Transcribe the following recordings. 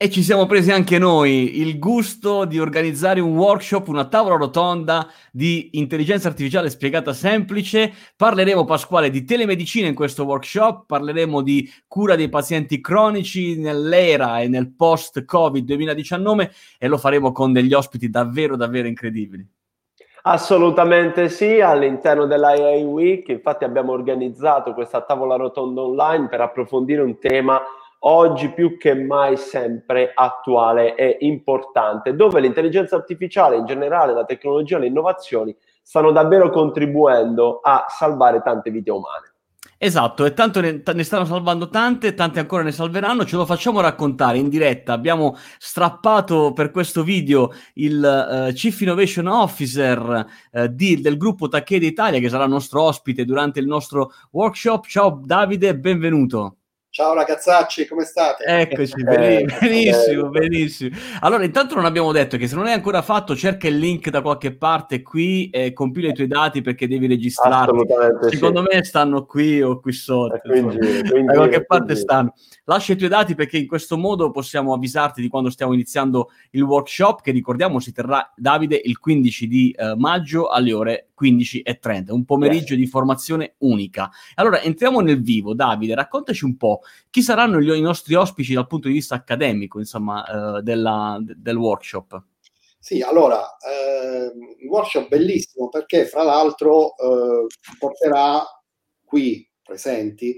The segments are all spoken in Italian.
E ci siamo presi anche noi il gusto di organizzare un workshop, una tavola rotonda di intelligenza artificiale spiegata semplice. Parleremo, Pasquale, di telemedicina in questo workshop, parleremo di cura dei pazienti cronici nell'era e nel post-Covid 2019 e lo faremo con degli ospiti davvero, davvero incredibili. Assolutamente sì, all'interno dell'IA Week infatti abbiamo organizzato questa tavola rotonda online per approfondire un tema oggi più che mai sempre attuale e importante, dove l'intelligenza artificiale in generale, la tecnologia le innovazioni stanno davvero contribuendo a salvare tante vite umane. Esatto, e tanto ne, ne, stanno salvando tante, tante ancora ne salveranno, ce lo facciamo raccontare in diretta. Abbiamo strappato per questo video il uh, Chief Innovation Officer uh, di, del gruppo Takeda Italia, che sarà nostro ospite durante il nostro workshop. Ciao Davide, benvenuto. Ciao ragazzacci, come state? Eccoci, eh, benissimo, benissimo. Allora, intanto non abbiamo detto che se non hai ancora fatto, cerca il link da qualche parte qui e compila i tuoi dati perché devi registrarti. Secondo sì. me stanno qui o qui sotto. Quindi, quindi, da qualche parte quindi. stanno. Lascia i tuoi dati perché in questo modo possiamo avvisarti di quando stiamo iniziando il workshop che ricordiamo si terrà, Davide, il 15 di uh, maggio alle ore 15 e 30, un pomeriggio yes. di formazione unica. Allora, entriamo nel vivo. Davide, raccontaci un po' chi saranno gli, i nostri ospiti dal punto di vista accademico, insomma, eh, della, del workshop. Sì, allora, eh, il workshop bellissimo perché fra l'altro eh, porterà qui presenti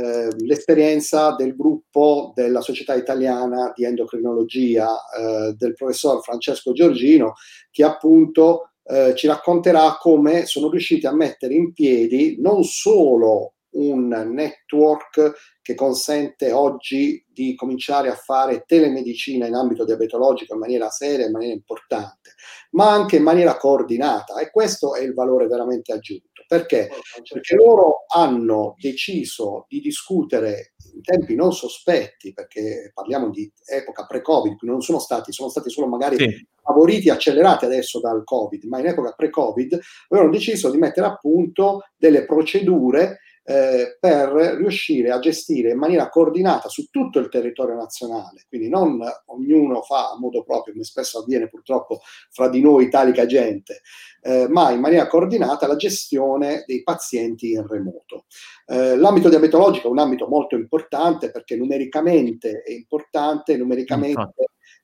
eh, l'esperienza del gruppo della Società Italiana di Endocrinologia eh, del professor Francesco Giorgino che appunto eh, ci racconterà come sono riusciti a mettere in piedi non solo un network che consente oggi di cominciare a fare telemedicina in ambito diabetologico in maniera seria, in maniera importante, ma anche in maniera coordinata e questo è il valore veramente aggiunto. Perché? Perché loro hanno deciso di discutere in tempi non sospetti, perché parliamo di epoca pre-Covid, non sono stati, sono stati solo magari sì. favoriti, accelerati adesso dal Covid, ma in epoca pre-Covid avevano deciso di mettere a punto delle procedure eh, per riuscire a gestire in maniera coordinata su tutto il territorio nazionale, quindi non ognuno fa a modo proprio, come spesso avviene purtroppo fra di noi italica gente, eh, ma in maniera coordinata la gestione dei pazienti in remoto. Eh, l'ambito diabetologico è un ambito molto importante perché numericamente è importante, numericamente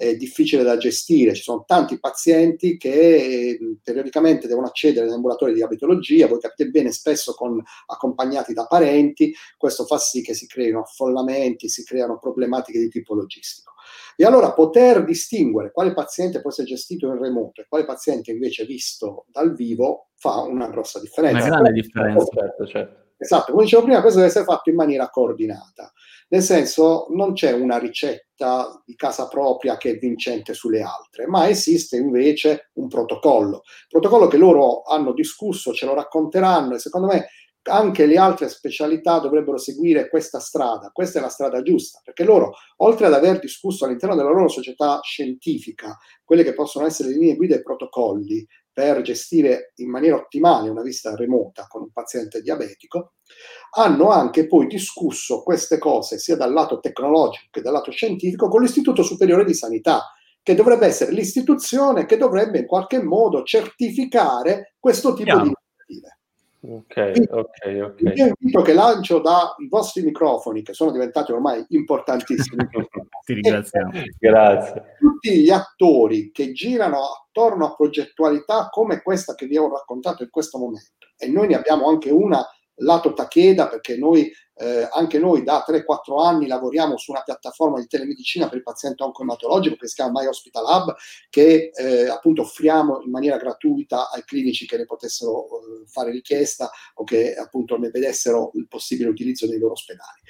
eh, difficile da gestire. Ci sono tanti pazienti che eh, periodicamente devono accedere agli ambulatori di diabetologia, voi capite bene, spesso con, accompagnati da parenti, questo fa sì che si creino affollamenti, si creano problematiche di tipo logistico. E allora poter distinguere quale paziente può essere gestito in remoto e quale paziente invece visto dal vivo fa una grossa differenza. Una grande differenza. Certo, certo. Esatto, come dicevo prima, questo deve essere fatto in maniera coordinata. Nel senso, non c'è una ricetta di casa propria che è vincente sulle altre, ma esiste invece un protocollo. Protocollo che loro hanno discusso, ce lo racconteranno e secondo me anche le altre specialità dovrebbero seguire questa strada. Questa è la strada giusta, perché loro, oltre ad aver discusso all'interno della loro società scientifica quelle che possono essere le linee guida e protocolli per gestire in maniera ottimale una visita remota con un paziente diabetico, hanno anche poi discusso queste cose sia dal lato tecnologico che dal lato scientifico con l'Istituto Superiore di Sanità, che dovrebbe essere l'istituzione che dovrebbe in qualche modo certificare questo tipo Chiaro. di iniziative. Ok, ok, ok. Il mio invito che lancio dai vostri microfoni, che sono diventati ormai importantissimi, ti ringraziamo. Grazie. Tutti gli attori che girano attorno a progettualità come questa che vi ho raccontato in questo momento, e noi ne abbiamo anche una lato Takeda, perché noi, eh, anche noi da 3-4 anni lavoriamo su una piattaforma di telemedicina per il paziente oncoematologico che si chiama My Hospital Hub, che eh, appunto offriamo in maniera gratuita ai clinici che ne potessero eh, fare richiesta o che appunto ne vedessero il possibile utilizzo nei loro ospedali.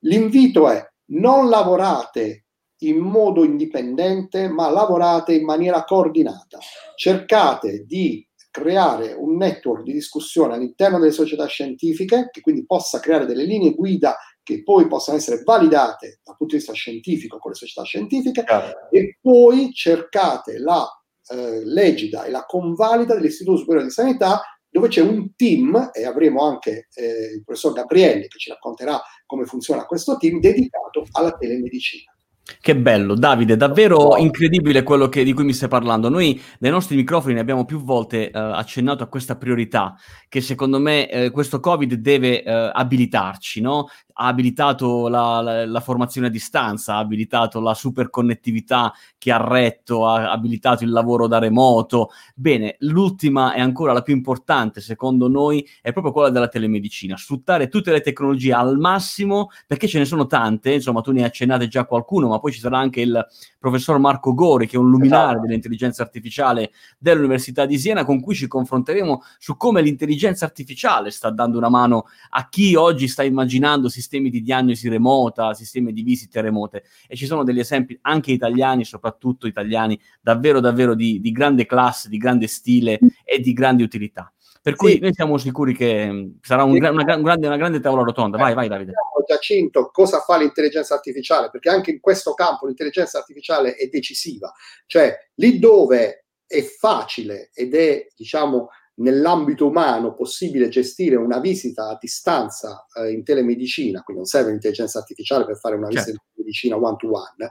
L'invito è non lavorate in modo indipendente, ma lavorate in maniera coordinata. Cercate di creare un network di discussione all'interno delle società scientifiche che quindi possa creare delle linee guida che poi possano essere validate dal punto di vista scientifico con le società scientifiche Chiaro. e poi cercate la eh, legida e la convalida dell'Istituto Superiore di Sanità dove c'è un team e avremo anche eh, il professor Gabrielli che ci racconterà come funziona questo team dedicato alla telemedicina. Che bello, Davide, davvero incredibile quello che, di cui mi stai parlando. Noi nei nostri microfoni ne abbiamo più volte eh, accennato a questa priorità che secondo me eh, questo Covid deve eh, abilitarci, no? Ha abilitato la, la, la, formazione a distanza, ha abilitato la superconnettività che ha retto, ha abilitato il lavoro da remoto. Bene, l'ultima e ancora la più importante, secondo noi, è proprio quella della telemedicina. Sfruttare tutte le tecnologie al massimo, perché ce ne sono tante, insomma, tu ne hai accennate già qualcuno, ma poi ci sarà anche il professor Marco Gori, che è un luminare esatto. dell'intelligenza artificiale dell'Università di Siena, con cui ci confronteremo su come l'intelligenza artificiale sta dando una mano a chi oggi sta immaginando sistemi di diagnosi remota, sistemi di visite remote. E ci sono degli esempi anche italiani, soprattutto italiani, davvero, davvero di, di grande classe, di grande stile e di grande utilità. Per cui sì. noi siamo sicuri che mm, sarà un, una, una, grande, una, grande, tavola rotonda. Vai, vai Davide. Giacinto, cosa fa l'intelligenza artificiale? Perché anche in questo campo l'intelligenza artificiale è decisiva. Cioè, lì dove è facile ed è, diciamo, nell'ambito umano possibile gestire una visita a distanza eh, in telemedicina, quindi non serve l'intelligenza artificiale per fare una certo. visita in medicina one-to-one,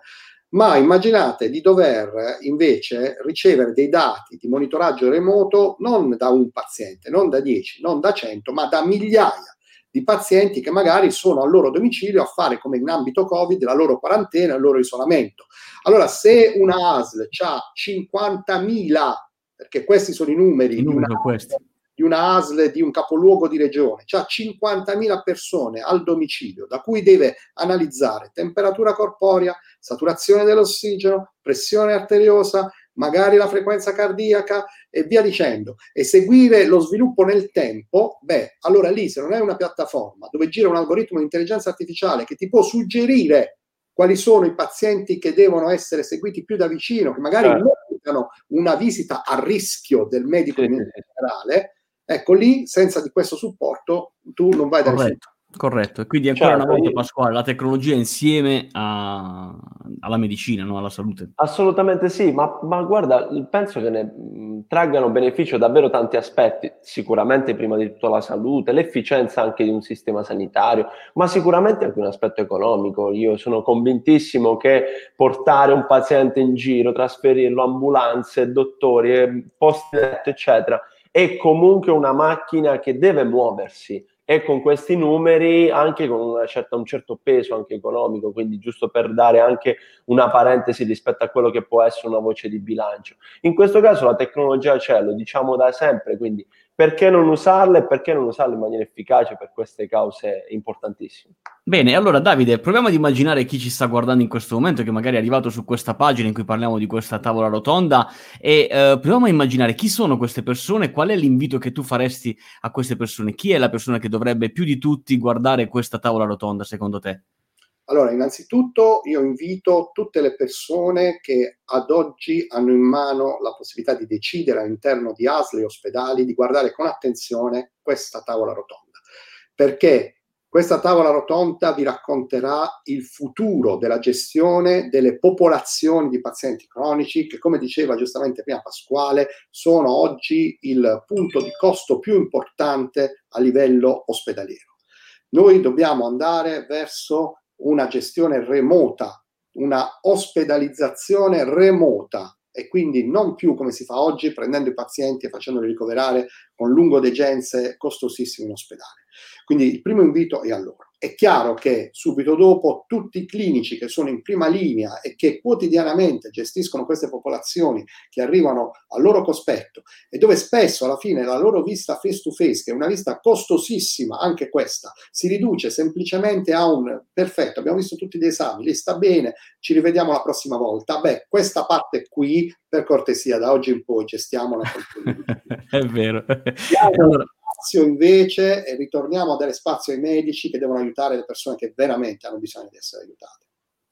ma immaginate di dover invece ricevere dei dati di monitoraggio remoto non da un paziente, non da 10, non da 100, ma da migliaia di pazienti che magari sono al loro domicilio a fare come in ambito Covid la loro quarantena, il loro isolamento. Allora, se una ASL ha 50.000, perché questi sono i numeri, I numeri di, una, di una ASL di un capoluogo di regione, ha 50.000 persone al domicilio da cui deve analizzare temperatura corporea, saturazione dell'ossigeno, pressione arteriosa, magari la frequenza cardiaca e via dicendo, e seguire lo sviluppo nel tempo, beh, allora lì se non è una piattaforma dove gira un algoritmo di intelligenza artificiale che ti può suggerire quali sono i pazienti che devono essere seguiti più da vicino, che magari certo. Meritano una visita a rischio del medico in generale, ecco lì, senza di questo supporto, tu non vai da nessuno. Corretto, e quindi ancora certo, una volta Pasquale, la tecnologia insieme a, alla medicina, no? alla salute. Assolutamente sì, ma, ma guarda, penso che ne mh, traggano beneficio davvero tanti aspetti, sicuramente prima di tutto la salute, l'efficienza anche di un sistema sanitario, ma sicuramente anche un aspetto economico. Io sono convintissimo che portare un paziente in giro, trasferirlo, ambulanze, dottori, posti letto, eccetera, è comunque una macchina che deve muoversi e con questi numeri anche con certa, un certo peso anche economico, quindi giusto per dare anche una parentesi rispetto a quello che può essere una voce di bilancio. In questo caso la tecnologia c'è, lo diciamo da sempre, quindi perché non usarla e perché non usarla in maniera efficace per queste cause importantissime. Bene, allora Davide, proviamo ad immaginare chi ci sta guardando in questo momento, che magari è arrivato su questa pagina in cui parliamo di questa tavola rotonda, e eh, proviamo a immaginare chi sono queste persone, qual è l'invito che tu faresti a queste persone, chi è la persona che dovrebbe più di tutti guardare questa tavola rotonda secondo te? Allora, innanzitutto io invito tutte le persone che ad oggi hanno in mano la possibilità di decidere all'interno di ASL e ospedali di guardare con attenzione questa tavola rotonda, perché questa tavola rotonda vi racconterà il futuro della gestione delle popolazioni di pazienti cronici che, come diceva giustamente prima Pasquale, sono oggi il punto di costo più importante a livello ospedaliero. Noi dobbiamo andare verso una gestione remota, una ospedalizzazione remota e quindi non più come si fa oggi prendendo i pazienti e facendoli ricoverare con lungodegenze costosissime in ospedale. Quindi il primo invito è a loro. È chiaro che subito dopo tutti i clinici che sono in prima linea e che quotidianamente gestiscono queste popolazioni che arrivano al loro cospetto e dove spesso alla fine la loro vista face to face, che è una vista costosissima anche questa, si riduce semplicemente a un perfetto, abbiamo visto tutti gli esami, lì sta bene, ci rivediamo la prossima volta. Beh, questa parte qui, per cortesia, da oggi in poi gestiamola. è vero. Allora, spazio invece e ritorniamo a dare spazio ai medici che devono aiutare le persone che veramente hanno bisogno di essere aiutate.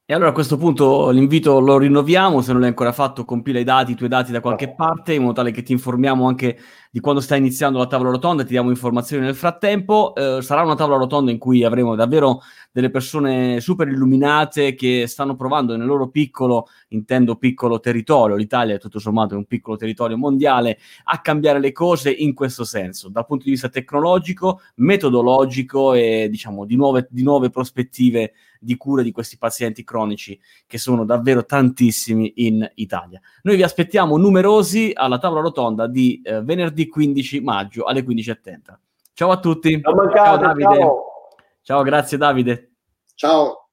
E allora a questo punto l'invito lo rinnoviamo, se non l'hai ancora fatto compila i dati, i tuoi dati da qualche parte, in modo tale che ti informiamo anche di quando sta iniziando la tavola rotonda, ti diamo informazioni nel frattempo. Eh, sarà una tavola rotonda in cui avremo davvero delle persone super illuminate che stanno provando nel loro piccolo, intendo piccolo territorio, l'Italia tutto sommato è un piccolo territorio mondiale, a cambiare le cose in questo senso, dal punto di vista tecnologico, metodologico e diciamo di nuove, di nuove prospettive di cura di questi pazienti cronici che sono davvero tantissimi in Italia. Noi vi aspettiamo numerosi alla tavola rotonda di eh, venerdì 15 maggio alle 15.30. Ciao a tutti. Ciao, ciao Davide. Ciao. ciao, grazie Davide. Ciao.